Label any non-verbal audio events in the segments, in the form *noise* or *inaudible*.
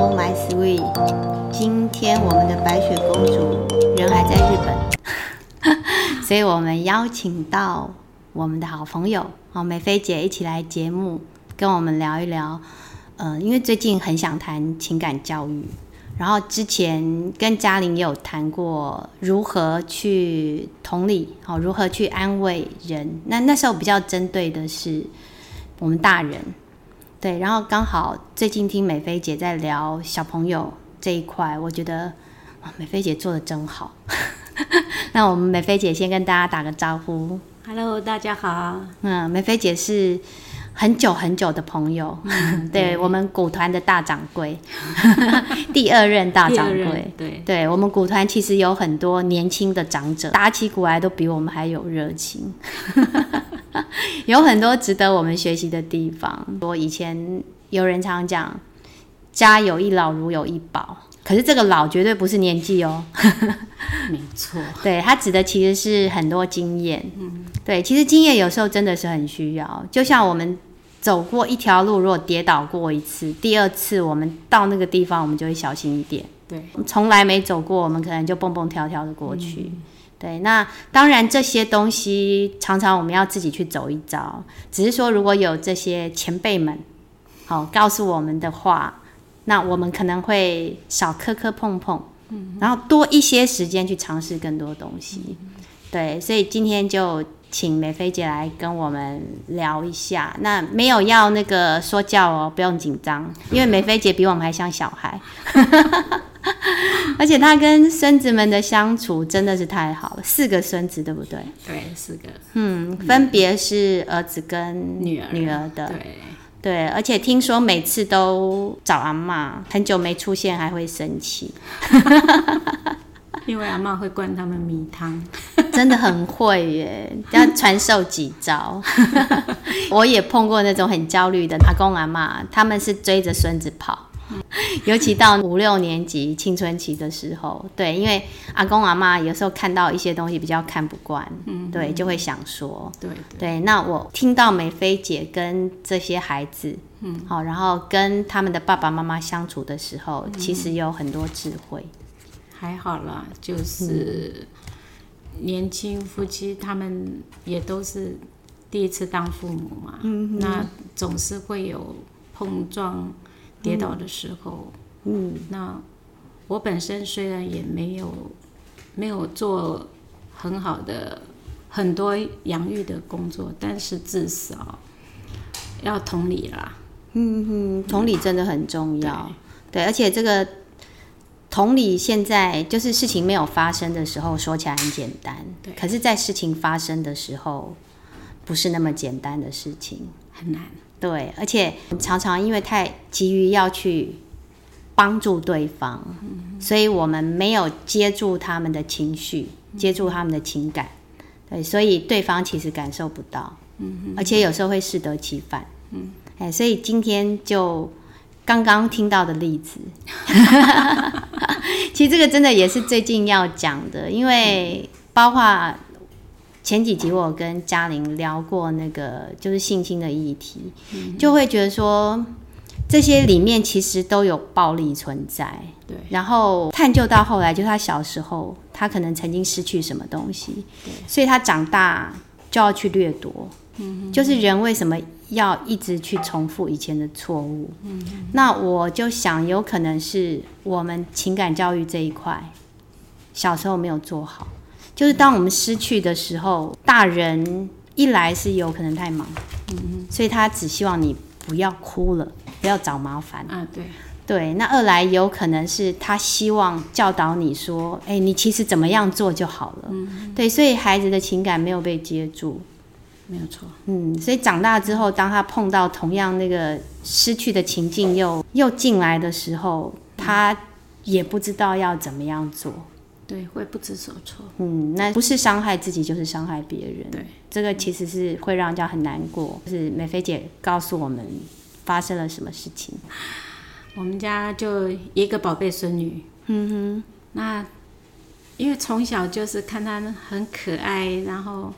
Oh my sweet。今天我们的白雪公主人还在日本，所以我们邀请到我们的好朋友哦，美菲姐一起来节目，跟我们聊一聊。嗯、因为最近很想谈情感教育，然后之前跟嘉玲也有谈过如何去同理，哦，如何去安慰人。那那时候比较针对的是我们大人。对，然后刚好最近听美菲姐在聊小朋友这一块，我觉得哇，美菲姐做的真好。*laughs* 那我们美菲姐先跟大家打个招呼。Hello，大家好。嗯，美菲姐是很久很久的朋友，嗯、*laughs* 对，对我们鼓团的大掌柜，*laughs* 第二任大掌柜。对，对我们鼓团其实有很多年轻的长者，打起鼓来都比我们还有热情。有很多值得我们学习的地方。我以前有人常讲“家有一老，如有一宝”，可是这个“老”绝对不是年纪哦。*laughs* 没错，对，它指的其实是很多经验。嗯，对，其实经验有时候真的是很需要。就像我们走过一条路，如果跌倒过一次，第二次我们到那个地方，我们就会小心一点。对，从来没走过，我们可能就蹦蹦跳跳的过去。嗯对，那当然这些东西常常我们要自己去走一遭。只是说如果有这些前辈们，好告诉我们的话，那我们可能会少磕磕碰碰，嗯，然后多一些时间去尝试更多东西。对，所以今天就请美菲姐来跟我们聊一下。那没有要那个说教哦，不用紧张，因为美菲姐比我们还像小孩。*laughs* *laughs* 而且他跟孙子们的相处真的是太好了，四个孙子对不对？对，四个。嗯，分别是儿子跟女儿女儿的。对对，而且听说每次都找阿妈，很久没出现还会生气，*laughs* 因为阿妈会灌他们米汤，*laughs* 真的很会耶，要传授几招。我也碰过那种很焦虑的阿公阿妈，他们是追着孙子跑。*laughs* 尤其到五六年级青春期的时候，对，因为阿公阿妈有时候看到一些东西比较看不惯，嗯，对，就会想说，对对，对。那我听到美菲姐跟这些孩子，嗯，好，然后跟他们的爸爸妈妈相处的时候，嗯，其实有很多智慧。还好啦，就是年轻夫妻他们也都是第一次当父母嘛，嗯，那总是会有碰撞。跌倒的时候，嗯，那我本身虽然也没有没有做很好的很多养育的工作，但是至少要同理啦。嗯哼，同理真的很重要。对，对，而且这个同理现在就是事情没有发生的时候说起来很简单，对，可是在事情发生的时候不是那么简单的事情，很难。对，而且常常因为太急于要去帮助对方，所以我们没有接住他们的情绪，接住他们的情感，对，所以对方其实感受不到，而且有时候会适得其反，嗯，哎，所以今天就刚刚听到的例子，*laughs* 其实这个真的也是最近要讲的，因为包括。前几集我跟嘉玲聊过那个就是性侵的议题，嗯，就会觉得说这些里面其实都有暴力存在。对，然后探究到后来，就是他小时候他可能曾经失去什么东西，对，所以他长大就要去掠夺。嗯，就是人为什么要一直去重复以前的错误？嗯，那我就想有可能是我们情感教育这一块小时候没有做好。就是当我们失去的时候，大人一来是有可能太忙，嗯，所以他只希望你不要哭了，不要找麻烦啊。对对，那二来有可能是他希望教导你说，哎，你其实怎么样做就好了。嗯，对，所以孩子的情感没有被接住，没有错。嗯，所以长大之后，当他碰到同样那个失去的情境又又进来的时候，他也不知道要怎么样做。对，会不知所措。嗯，那不是伤害自己，就是伤害别人。对，这个其实是会让人家很难过。就是美菲姐告诉我们发生了什么事情。我们家就一个宝贝孙女。嗯哼。那因为从小就是看她很可爱，然后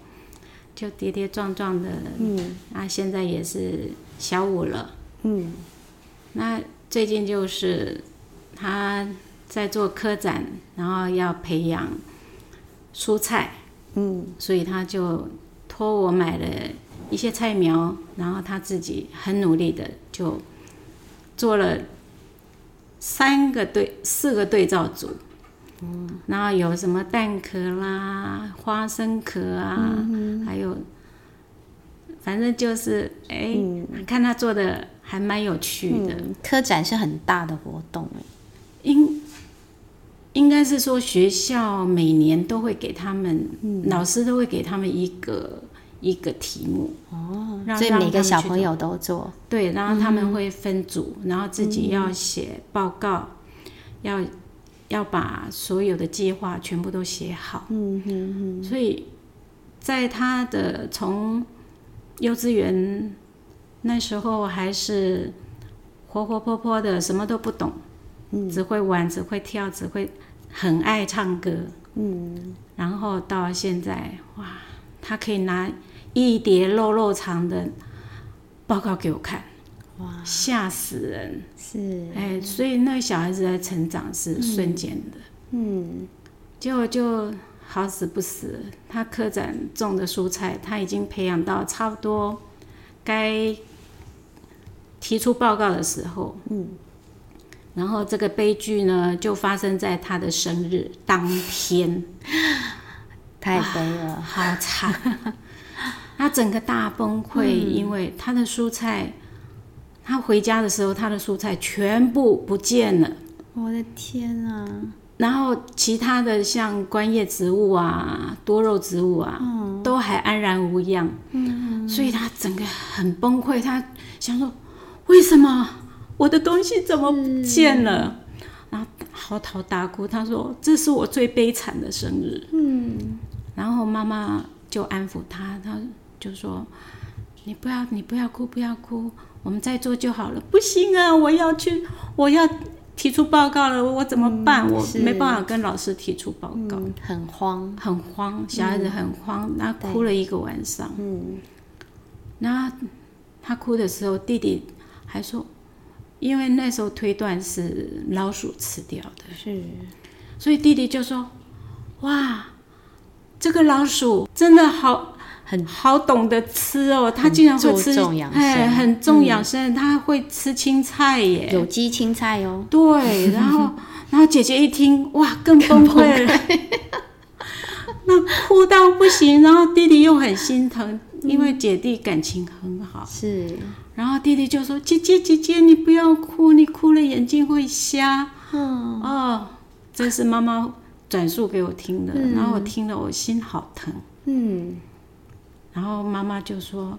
就跌跌撞撞的。嗯。那现在也是小五了。嗯。那最近就是他在做科展，然后要培养蔬菜，嗯，所以他就托我买了一些菜苗，然后他自己很努力的就做了三个对四个对照组，嗯，然后有什么蛋壳啦、花生壳啊，嗯、还有。反正就是，哎、欸，嗯、看他做的还蛮有趣的。嗯、科展是很大的活动，应应该是说学校每年都会给他们，嗯、老师都会给他们一个一个题目哦，所以每个小朋友都做。对，然后他们会分组，嗯、然后自己要写报告，嗯、要要把所有的计划全部都写好。嗯嗯嗯。所以在他的从幼稚园那时候还是活活泼泼的，什么都不懂，嗯，只会玩，只会跳，只会很爱唱歌，嗯，然后到现在，哇，他可以拿一叠肉肉长的报告给我看，哇，吓死人，是，哎，所以那个小孩子的成长是瞬间的，嗯，结果就。好死不死，他科展种的蔬菜，他已经培养到差不多该提出报告的时候。嗯，然后这个悲剧呢，就发生在他的生日当天，太悲了，好惨！他整个大崩溃，嗯、因为他的蔬菜，他回家的时候，他的蔬菜全部不见了。我的天啊！然后其他的像观叶植物啊、多肉植物啊，嗯、都还安然无恙。嗯、所以他整个很崩溃，他想说：为什么我的东西怎么不见了？嗯、然后嚎啕大哭。他说：这是我最悲惨的生日。嗯、然后妈妈就安抚他，他就说：你不要，你不要哭，不要哭，我们再做就好了。不行啊，我要去，我要。提出报告了，我怎么办？嗯、我没办法跟老师提出报告，嗯、很慌，很慌，小孩子很慌，他、嗯、哭了一个晚上。嗯，然后他哭的时候，弟弟还说，因为那时候推断是老鼠吃掉的，是，所以弟弟就说，哇，这个老鼠真的好。很好懂得吃哦，他竟然会吃，哎，很重养生，他会吃青菜耶，有机青菜哦。对，然后，*laughs* 然后姐姐一听，哇，更崩溃了，那哭到不行，然后弟弟又很心疼，因为姐弟感情很好，是，然后弟弟就说：“姐姐，姐姐，你不要哭，你哭了眼睛会瞎。”嗯，哦，这是妈妈转述给我听的，然后我听了，我心好疼，嗯。然后妈妈就说：“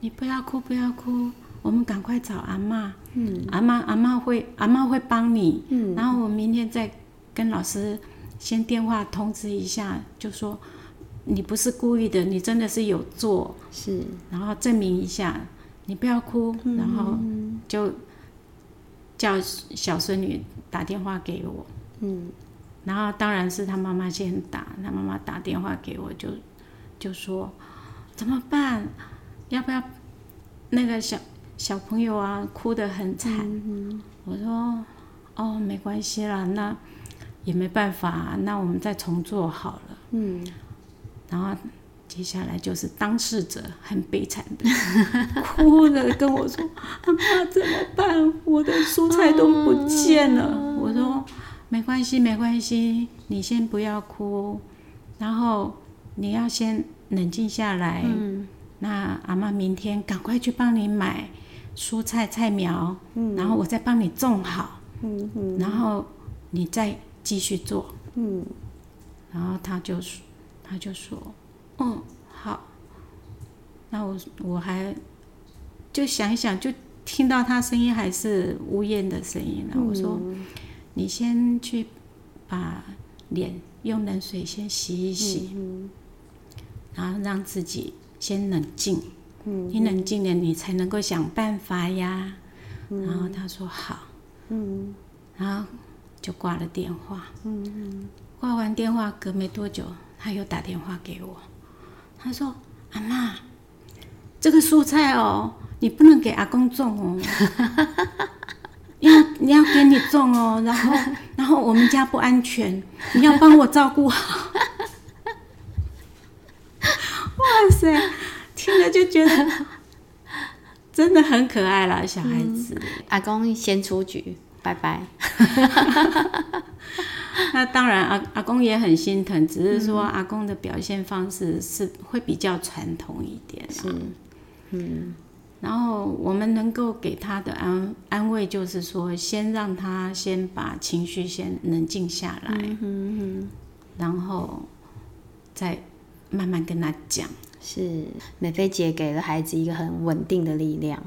你不要哭，不要哭，我们赶快找阿嬷。嗯，阿嬷，阿嬷会，阿嬷会帮你。嗯，然后我明天再跟老师先电话通知一下，就说你不是故意的，你真的是有做。是，然后证明一下，你不要哭。嗯，然后就叫小孙女打电话给我。嗯，然后当然是他妈妈先打，他妈妈打电话给我就就说。”怎么办？要不要那个小小朋友啊，哭得很惨。我说哦，没关系啦，那也没办法，那我们再重做好了。嗯，然后接下来就是当事者很悲惨的，*laughs* 哭着跟我说：“阿妈怎么办？我的蔬菜都不见了。啊”我说：“没关系，没关系，你先不要哭，然后你要先。”冷静下来，嗯、那阿妈明天赶快去帮你买蔬菜菜苗，嗯、然后我再帮你种好，然后你再继续做，嗯、然后他就说，他就说，嗯，好，那我我还就想一想，就听到他声音还是呜咽的声音了，嗯、我说，你先去把脸用冷水先洗一洗。嗯嗯。然后让自己先冷静，嗯，你冷静了，你才能够想办法呀。嗯、然后他说好，嗯，然后就挂了电话，嗯，挂完电话隔没多久，他又打电话给我，他说：“阿妈，这个蔬菜哦，你不能给阿公种哦，要你要给你种哦，然后然后我们家不安全，你要帮我照顾好。*laughs* 哇塞，听了就觉得真的很可爱啦，小孩子。嗯、阿公先出局，拜拜。*laughs* *laughs* 那当然，阿阿公也很心疼，只是说阿公的表现方式是会比较传统一点。是，嗯。然后我们能够给他的安安慰，就是说，先让他先把情绪先冷静下来，嗯哼哼，然后再慢慢跟他讲。是美菲姐给了孩子一个很稳定的力量。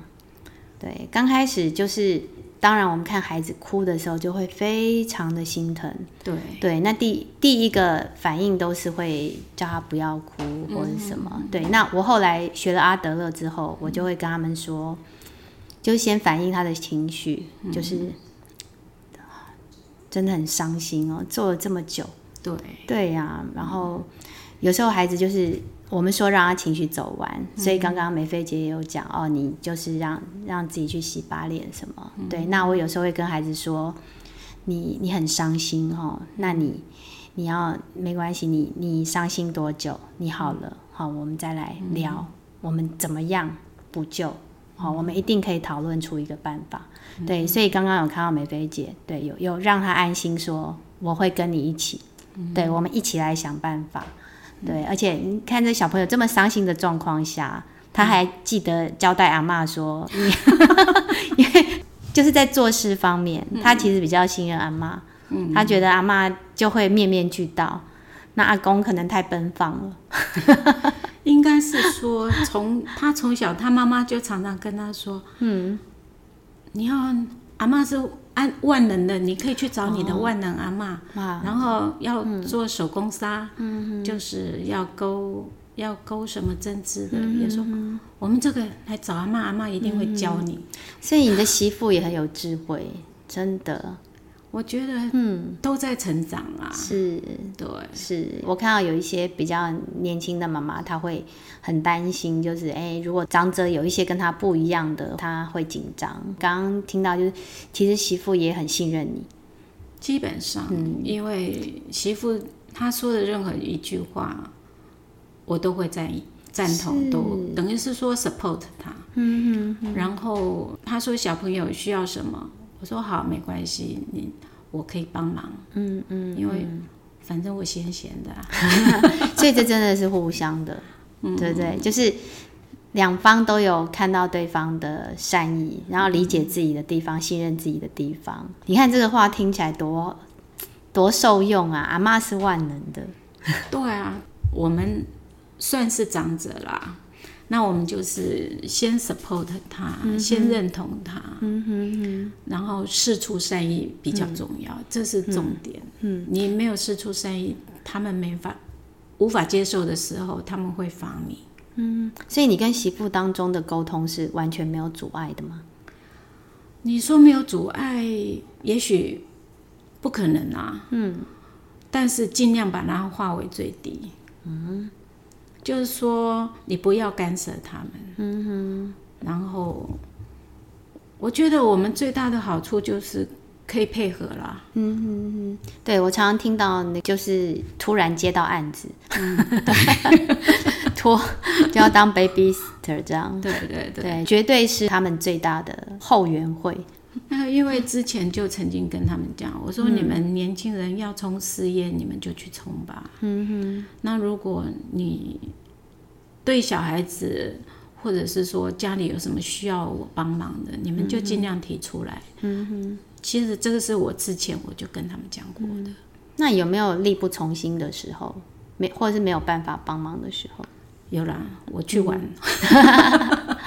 对，刚开始就是。当然，我们看孩子哭的时候，就会非常的心疼。对对，那第第一个反应都是会叫他不要哭或者什么。嗯、对，那我后来学了阿德勒之后，我就会跟他们说，就先反映他的情绪，就是、嗯、真的很伤心哦，做了这么久。对对呀、啊，然后有时候孩子就是。我们说让他情绪走完，所以刚刚梅菲姐也有讲哦，你就是让让自己去洗把脸什么。嗯、对，那我有时候会跟孩子说，你你很伤心哦，那你你要没关系，你你伤心多久？你好了，好，我们再来聊，嗯、我们怎么样补救？好，我们一定可以讨论出一个办法。嗯、对，所以刚刚有看到梅菲姐，对，有有让他安心说，我会跟你一起，嗯、对，我们一起来想办法。对，而且你看这小朋友这么伤心的状况下，他还记得交代阿妈说，嗯、*laughs* 因为就是在做事方面，嗯、他其实比较信任阿妈，嗯、他觉得阿妈就会面面俱到，那阿公可能太奔放了。*laughs* 应该是说，从他从小，他妈妈就常常跟他说，嗯，你要阿妈是。万能的，你可以去找你的万能阿妈，哦、然后要做手工纱，嗯、就是要勾要勾什么针织的，嗯、也说我们这个来找阿妈，阿妈一定会教你。所以你的媳妇也很有智慧，真的。我觉得，嗯，都在成长啊。是，对，是我看到有一些比较年轻的妈妈，她会很担心，就是哎、欸，如果长者有一些跟她不一样的，她会紧张。刚刚听到就是，其实媳妇也很信任你。基本上，嗯，因为媳妇她说的任何一句话，我都会在赞同，都等于是说 support 她。嗯哼哼。然后她说小朋友需要什么？我说好，没关系，你我可以帮忙，嗯嗯，因为反正我闲闲的，*laughs* 所以这真的是互相的，嗯、对不对？就是两方都有看到对方的善意，然后理解自己的地方，信任自己的地方。你看这个话听起来多多受用啊！阿妈是万能的，*laughs* 对啊，我们算是长者啦。那我们就是先 support 他，嗯、先认同他，嗯、哼哼然后事出善意比较重要，嗯、这是重点。嗯、你没有事出善意，他们没法无法接受的时候，他们会防你。嗯，所以你跟媳妇当中的沟通是完全没有阻碍的吗？你说没有阻碍，也许不可能啊。嗯，但是尽量把它化为最低。嗯。就是说，你不要干涉他们。嗯哼。然后，我觉得我们最大的好处就是可以配合啦。嗯哼哼。对，我常常听到，那就是突然接到案子，*laughs* 嗯，拖就要当 babysitter 这样。对对对。对，绝对是他们最大的后援会。那 *laughs* 因为之前就曾经跟他们讲，我说你们年轻人要冲事业，你们就去冲吧。嗯哼。那如果你对小孩子，或者是说家里有什么需要我帮忙的，你们就尽量提出来。嗯哼。其实这个是我之前我就跟他们讲过的。那有没有力不从心的时候，没或者是没有办法帮忙的时候？有啦，我去玩。*laughs*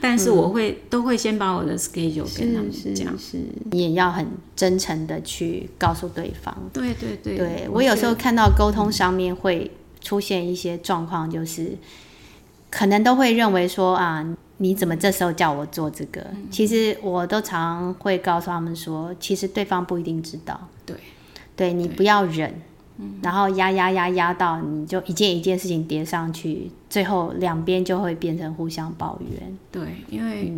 但是我会、嗯、都会先把我的 schedule 跟他们讲，是你也要很真诚的去告诉对方。对对对，对我有时候看到沟通上面会出现一些状况，就是、嗯、可能都会认为说啊，你怎么这时候叫我做这个？嗯、其实我都常会告诉他们说，其实对方不一定知道。对，对你不要忍。然后压压压压到你就一件一件事情叠上去，最后两边就会变成互相抱怨。对，因为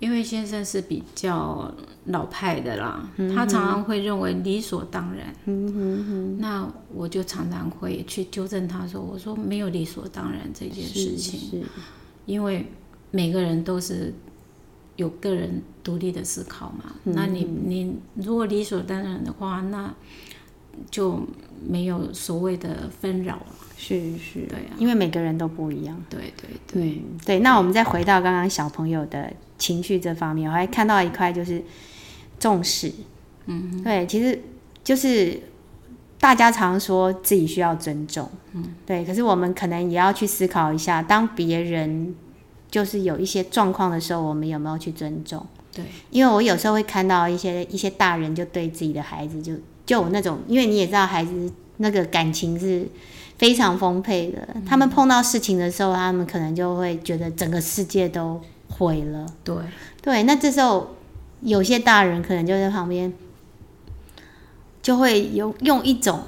因为先生是比较老派的啦，嗯、他常常会认为理所当然。嗯哼哼，那我就常常会去纠正他说：“我说没有理所当然这件事情，是是。因为每个人都是有个人独立的思考嘛。嗯、那你你如果理所当然的话，那就没有所谓的纷扰了。”是是，对啊，因为每个人都不一样。对对对、嗯、对。那我们再回到刚刚小朋友的情绪这方面，我还看到一块就是重视。嗯哼，对，其实就是大家常说自己需要尊重。嗯，对。可是我们可能也要去思考一下，当别人就是有一些状况的时候，我们有没有去尊重？对。因为我有时候会看到一些一些大人就对自己的孩子就就有那种，因为你也知道孩子那个感情是。非常丰沛的，他们碰到事情的时候，他们可能就会觉得整个世界都毁了。对对，那这时候有些大人可能就在旁边，就会有用一种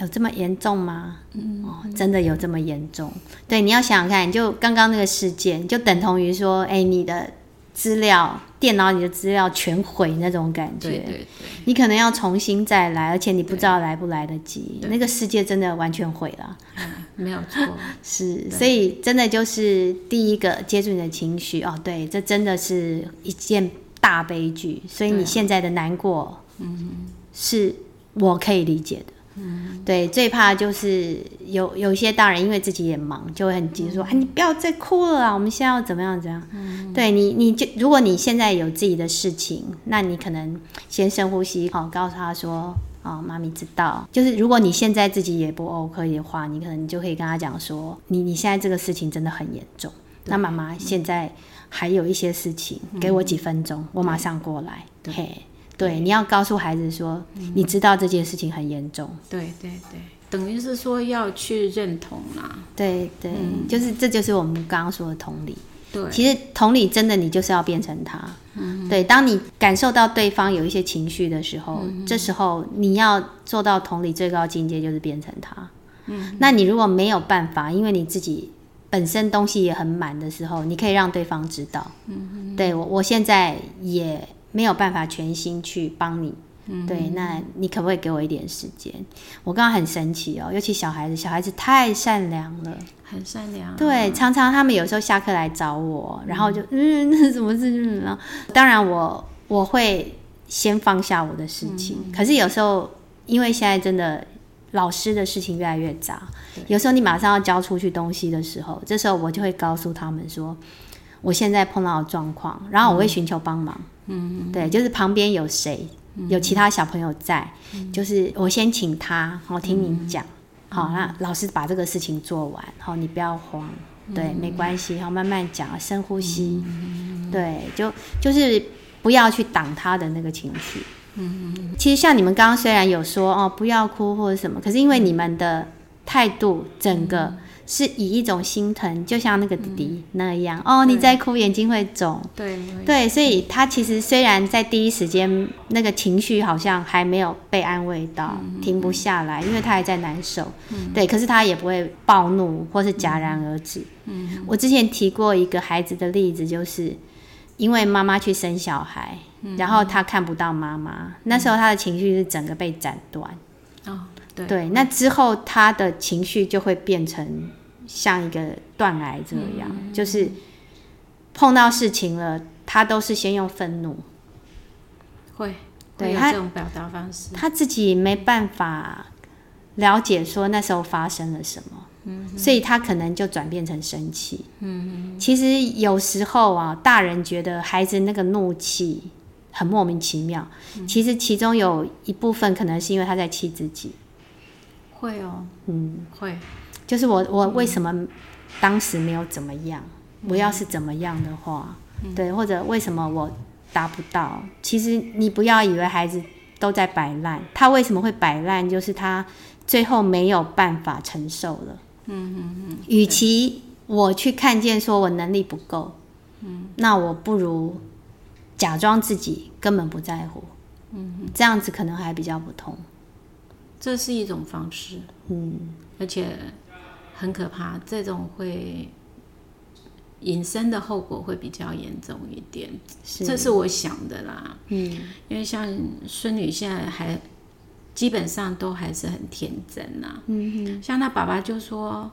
有这么严重吗？嗯，哦，真的有这么严重？对，你要想想看，就刚刚那个事件，就等同于说，哎，你的。资料，电脑里的资料全毁那种感觉，对对对，你可能要重新再来，而且你不知道来不来得及，那个世界真的完全毁了。嗯，没有错，*laughs* 是，所以真的就是第一个接住你的情绪。哦，对，这真的是一件大悲剧，所以你现在的难过，嗯，是我可以理解的。嗯，对，最怕就是有有一些大人因为自己也忙，就会很急说：“哎、嗯，你不要再哭了啊！我们现在要怎么样？怎样？”嗯，对你，你就如果你现在有自己的事情，那你可能先深呼吸，好，告诉他说：“哦，妈咪知道。”就是如果你现在自己也不 OK 的话，你可能就可以跟他讲说：“你你现在这个事情真的很严重。那妈妈现在还有一些事情，嗯、给我几分钟，我马上过来。对”嘿。对，你要告诉孩子说，嗯、你知道这件事情很严重。对对对，等于是说要去认同啦。对对，嗯、就是这就是我们刚刚说的同理。对，其实同理真的你就是要变成他。嗯。对，当你感受到对方有一些情绪的时候，嗯、这时候你要做到同理最高境界就是变成他。嗯。那你如果没有办法，因为你自己本身东西也很满的时候，你可以让对方知道。嗯哼。对我，我现在也。没有办法全心去帮你，嗯、对，那你可不可以给我一点时间？我刚刚很神奇哦，尤其小孩子，小孩子太善良了，很善良。对，常常他们有时候下课来找我，然后就 *laughs* 嗯，那什么事情呢？当然我我会先放下我的事情，嗯、可是有时候因为现在真的老师的事情越来越杂，有时候你马上要交出去东西的时候，这时候我就会告诉他们说，我现在碰到的状况，然后我会寻求帮忙。嗯嗯，对，就是旁边有谁，有其他小朋友在，嗯、就是我先请他，好听你讲，嗯、好，那老师把这个事情做完，好，你不要慌，对，嗯、没关系，好，慢慢讲，深呼吸，嗯、对，就就是不要去挡他的那个情绪。嗯，其实像你们刚刚虽然有说哦，不要哭或者什么，可是因为你们的态度，整个。嗯是以一种心疼，就像那个弟弟那样、嗯、哦，你在哭眼睛会肿。对对，所以他其实虽然在第一时间那个情绪好像还没有被安慰到，嗯、停不下来，因为他还在难受。嗯、对，可是他也不会暴怒或是戛然而止。嗯、我之前提过一个孩子的例子，就是因为妈妈去生小孩，嗯、然后他看不到妈妈，嗯、那时候他的情绪是整个被斩断。哦，对，对，那之后他的情绪就会变成。像一个断崖这样，嗯、就是碰到事情了，他都是先用愤怒，会，对，他这种表达方式。他，他自己没办法了解说那时候发生了什么，嗯，所以他可能就转变成生气，其实有时候啊，大人觉得孩子那个怒气很莫名其妙，嗯、其实其中有一部分可能是因为他在气自己，会哦，嗯，会。就是我，我为什么当时没有怎么样？我要是怎么样的话，对，或者为什么我达不到？其实你不要以为孩子都在摆烂，他为什么会摆烂？就是他最后没有办法承受了。嗯嗯嗯。与其我去看见说我能力不够，嗯，那我不如假装自己根本不在乎。嗯，这样子可能还比较不同。这是一种方式。嗯，而且。很可怕，这种会引申的后果会比较严重一点，是这是我想的啦。嗯，因为像孙女现在还基本上都还是很天真呐。嗯哼，像他爸爸就说：“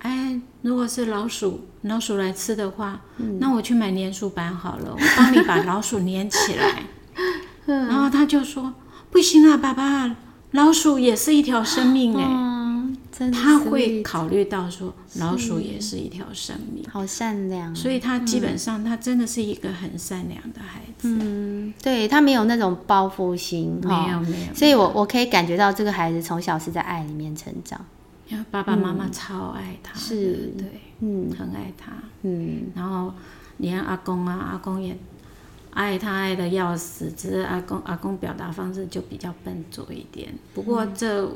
哎，如果是老鼠老鼠来吃的话，嗯、那我去买粘鼠板好了，我帮你把老鼠粘起来。嗯 *laughs* ”然后他就说：“不行啊，爸爸，老鼠也是一条生命哎。嗯”他会考虑到说，老鼠也是一条生命，好善良，所以他基本上他真的是一个很善良的孩子。嗯，对，他没有那种报复心，没有没有。所以我我可以感觉到这个孩子从小是在爱里面成长，因为爸爸妈妈超爱他，是，对，嗯，很爱他，嗯。然后你看阿公啊，阿公也爱他爱的要死，只是阿公阿公表达方式就比较笨拙一点。不过这。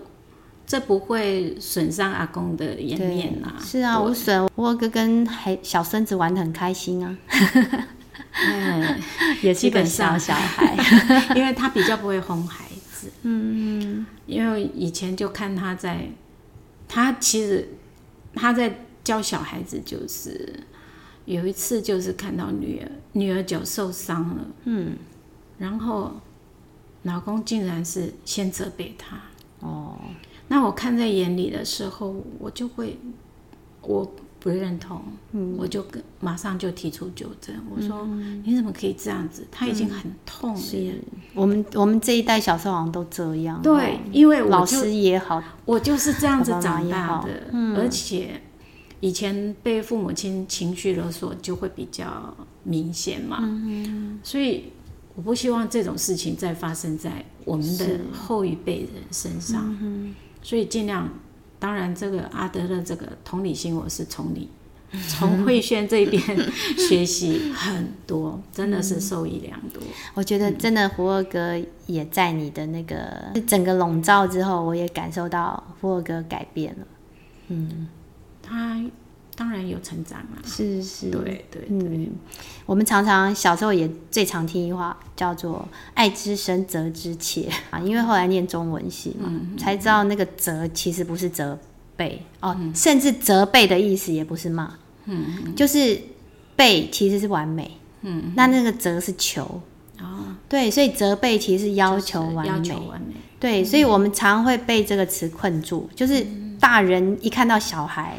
这不会损伤阿公的颜面呐、啊。是啊，无损。我哥跟孩小孙子玩的很开心啊。嗯，*laughs* 也是一个小小孩，*laughs* 因为他比较不会哄孩子。嗯，因为以前就看他在，他其实他在教小孩子，就是有一次就是看到女儿女儿脚受伤了，嗯，然后老公竟然是先责备她。哦。那我看在眼里的时候，我就会我不认同，嗯、我就跟马上就提出纠正。我说：“嗯、你怎么可以这样子？她已经很痛了。嗯”我们我们这一代小时候好像都这样。对，因为老师也好，我就是这样子长大的，嗯、而且以前被父母亲情绪勒索就会比较明显嘛，嗯、所以我不希望这种事情再发生在我们的后一辈人身上。所以尽量，当然这个阿德勒这个同理心，我是从你从慧萱这边学习很多，真的是受益良多。我觉得真的胡二哥也在你的那个整个笼罩之后，我也感受到胡二哥改变了。嗯，他。当然有成长了，是是，对对对。嗯，我们常常小时候也最常听一句话，叫做“爱之深，责之切”啊。因为后来念中文系嘛，嗯、才知道那个“责”其实不是责备哦，嗯、甚至责备的意思也不是骂，嗯，就是备其实是完美，嗯，那那个“责”是求，哦，对，所以责备其实是要求完美，要求完美，对，所以我们常会被这个词困住，就是大人一看到小孩。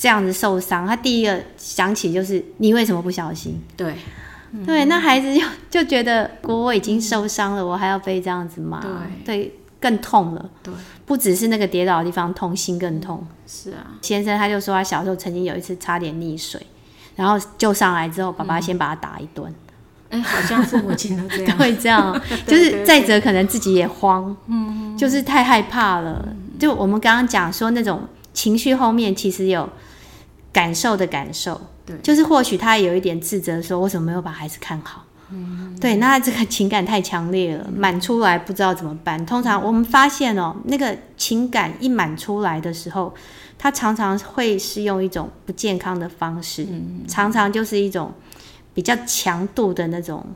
这样子受伤，他第一个想起就是你为什么不小心？对，嗯、对，那孩子就就觉得我已经受伤了，嗯、我还要被这样子骂，对，对，更痛了。对，不只是那个跌倒的地方痛，心更痛。是啊，先生他就说他小时候曾经有一次差点溺水，然后救上来之后，爸爸先把他打一顿。哎、嗯欸，好像父母亲都这样，*laughs* 会这样，*laughs* 就是再者可能自己也慌，嗯，就是太害怕了。嗯、就我们刚刚讲说那种情绪后面其实有。感受的感受，对，就是或许他有一点自责，说为什么没有把孩子看好？嗯，对，那这个情感太强烈了，满出来不知道怎么办。通常我们发现哦，那个情感一满出来的时候，他常常会是用一种不健康的方式，嗯，常常就是一种比较强度的那种，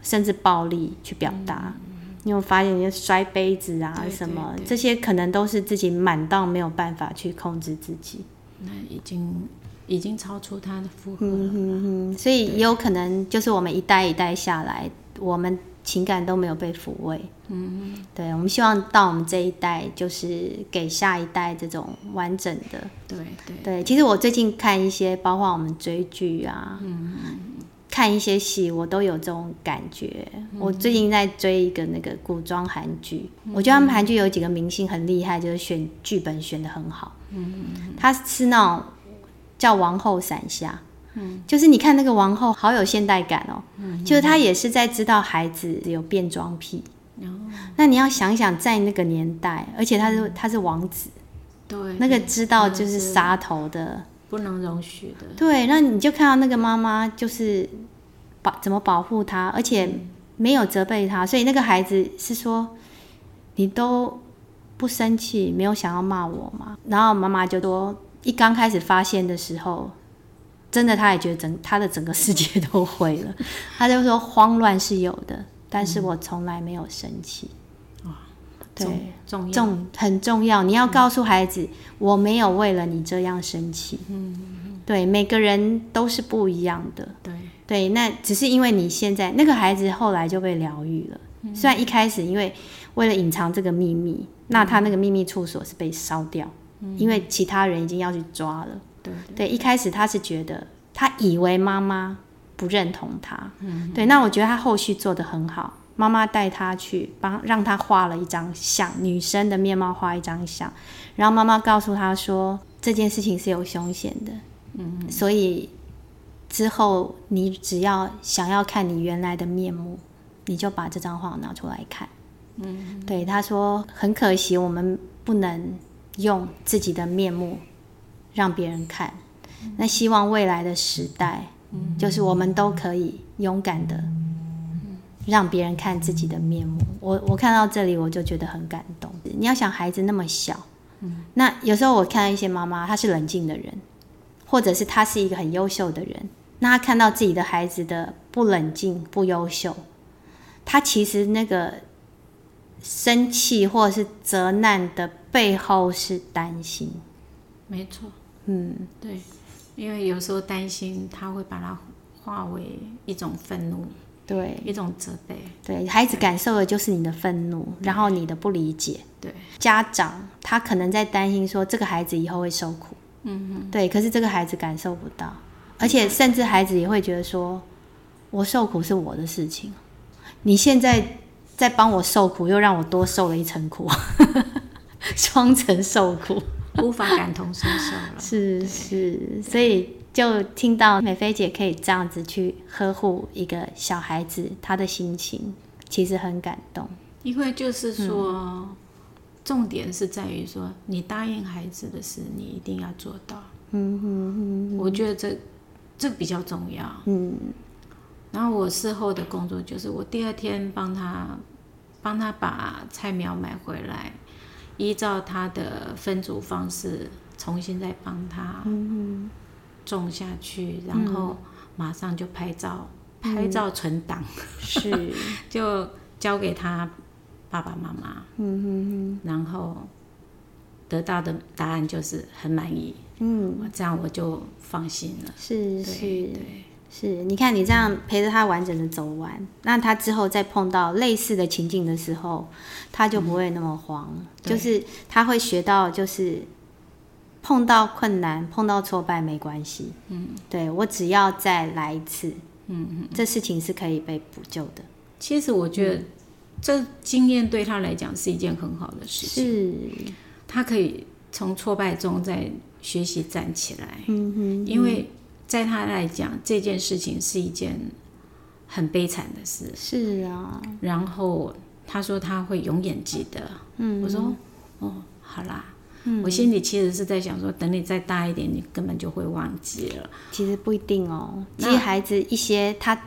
甚至暴力去表达。你有发现，你摔杯子啊什么，这些可能都是自己满到没有办法去控制自己。那已经已经超出他的负荷了，嗯所以也有可能就是我们一代一代下来，我们情感都没有被抚慰。嗯哼，对，我们希望到我们这一代，就是给下一代这种完整的。对对对，其实我最近看一些，包括我们追剧啊，嗯，看一些戏，我都有这种感觉。嗯，我最近在追一个那个古装韩剧，嗯，我觉得他们韩剧有几个明星很厉害，就是选剧本选的很好。嗯，他是那种叫王后伞下，嗯，就是你看那个王后好有现代感哦，嗯，就是他也是在知道孩子有变装癖，嗯，那你要想想在那个年代，而且他是他是王子，对，那个知道就是杀头的，不能容许的，对，那你就看到那个妈妈就是保怎么保护他，而且没有责备他，所以那个孩子是说你都。不生气，没有想要骂我嘛？然后妈妈就说，一刚开始发现的时候，真的，他也觉得整他的整个世界都毁了。*laughs* 他就说，慌乱是有的，但是我从来没有生气。哇、嗯，对，重重很重要。你要告诉孩子，嗯、我没有为了你这样生气。嗯，对，每个人都是不一样的。对对，那只是因为你现在那个孩子后来就被疗愈了。嗯、虽然一开始因为为了隐藏这个秘密，嗯、那他那个秘密处所是被烧掉，嗯、因为其他人已经要去抓了。对对，对，一开始他是觉得他以为妈妈不认同他。嗯，对，那我觉得他后续做的很好。妈妈带他去帮让他画了一张像，女生的面貌画一张像，然后妈妈告诉他说这件事情是有凶险的，嗯，所以之后你只要想要看你原来的面目，你就把这张画拿出来看，嗯，对，他说很可惜我们不能用自己的面目让别人看，那希望未来的时代，就是我们都可以勇敢的。让别人看自己的面目，我我看到这里我就觉得很感动。你要想孩子那么小，嗯，那有时候我看到一些妈妈，她是冷静的人，或者是她是一个很优秀的人，那她看到自己的孩子的不冷静、不优秀，她其实那个生气或者是责难的背后是担心。没错，嗯，对，因为有时候担心，他会把它化为一种愤怒。对，一种责备。对，孩子感受的就是你的愤怒，然后你的不理解。对，家长他可能在担心说这个孩子以后会受苦。嗯哼。对，可是这个孩子感受不到，而且甚至孩子也会觉得说，我受苦是我的事情，你现在在帮我受苦，又让我多受了一层苦，*laughs* 双层受苦，无法感同身受了。是是，所以。就听到美菲姐可以这样子去呵护一个小孩子，他的心情其实很感动。因为就是说，嗯、重点是在于说，你答应孩子的事，你一定要做到。嗯嗯嗯，我觉得这这比较重要。嗯。然后我事后的工作就是，我第二天帮他帮他把菜苗买回来，依照他的分组方式重新再帮他。嗯种下去，然后马上就拍照，嗯、拍照存档，是 *laughs* 就交给他爸爸妈妈。嗯哼哼，然后得到的答案就是很满意。嗯，这样我就放心了。是是对是，你看你这样陪着他完整的走完，那他之后再碰到类似的情境的时候，他就不会那么慌，嗯、就是他会学到就是。碰到困难，碰到挫败没关系。嗯，对，我只要再来一次，嗯嗯，这事情是可以被补救的。其实我觉得，这经验对他来讲是一件很好的事情。是，他可以从挫败中再学习站起来。嗯哼，因为在他来讲，这件事情是一件很悲惨的事。是啊，然后他说他会永远记得。嗯，我说哦，好啦。嗯、我心里其实是在想说，等你再大一点，你根本就会忘记了。其实不一定哦，其实孩子一些他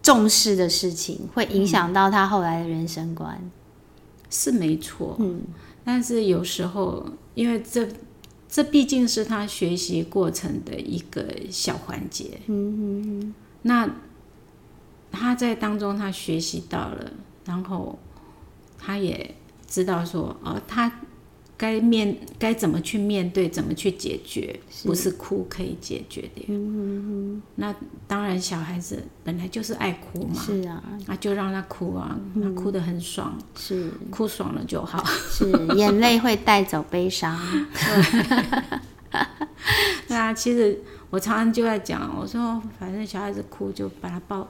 重视的事情，会影响到他后来的人生观，嗯、是没错。嗯，但是有时候，因为这这毕竟是他学习过程的一个小环节。嗯嗯嗯，那他在当中他学习到了，然后他也知道说，哦，他。该面该怎么去面对，怎么去解决，是不是哭可以解决的。嗯那当然，小孩子本来就是爱哭嘛。是啊，那就让他哭啊，他、嗯、哭得很爽。是，哭爽了就好。是，眼泪会带走悲伤。*laughs* 对啊，其实我常常就在讲，我说反正小孩子哭就把他抱。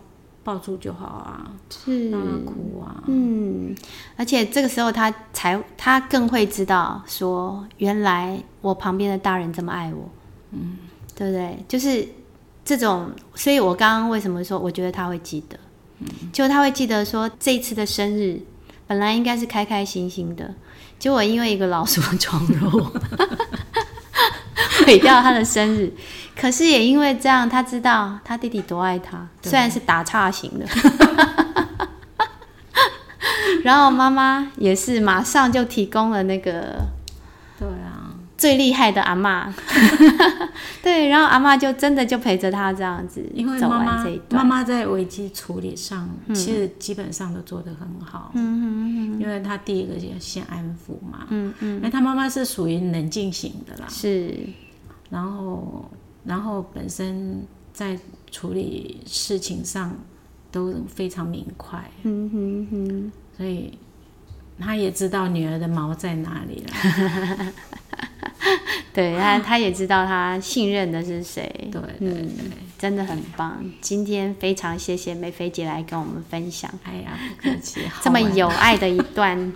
抱住就好啊，是。让他哭啊，嗯，而且这个时候他才他更会知道说，原来我旁边的大人这么爱我，嗯，对不对？就是这种，所以我刚刚为什么说我觉得他会记得，嗯，就他会记得说这一次的生日本来应该是开开心心的，结果因为一个老鼠闯入，*laughs* 毁掉他的生日。*laughs* 可是也因为这样，他知道他弟弟多爱他，对虽然是打岔型的。*laughs* 然后妈妈也是马上就提供了那个，对啊，最厉害的阿妈。*laughs* 对，然后阿妈就真的就陪着他这样子走完这一段。妈妈在危机处理上，嗯、其实基本上都做得很好。嗯嗯，因为他第一个要先安抚嘛。嗯嗯，因为他妈妈是属于冷静型的啦。是，然后。然后本身在处理事情上都非常明快，嗯哼哼，所以他也知道女儿的毛在哪里了。*laughs* 对，他他也知道他信任的是谁。对对对，真的很棒。今天非常谢谢美菲姐来跟我们分享。哎呀，不客气，这么有爱的一段，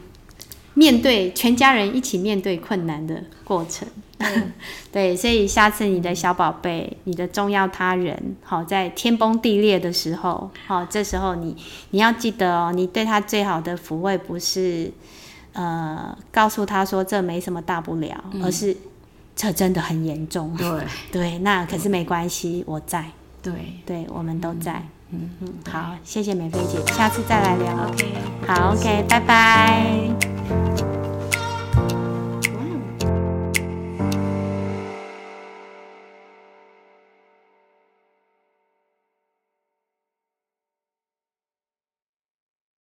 面对全家人一起面对困难的过程。*laughs* 对，所以下次你的小宝贝，你的重要他人，好，在天崩地裂的时候，好，这时候你你要记得哦，你对他最好的抚慰不是。呃，告诉他说这没什么大不了，嗯、而是这真的很严重。对 *laughs* 对，那可是没关系，我在。对对，我们都在。嗯嗯，好，谢谢美菲姐，下次再来聊。OK，好，OK，拜拜。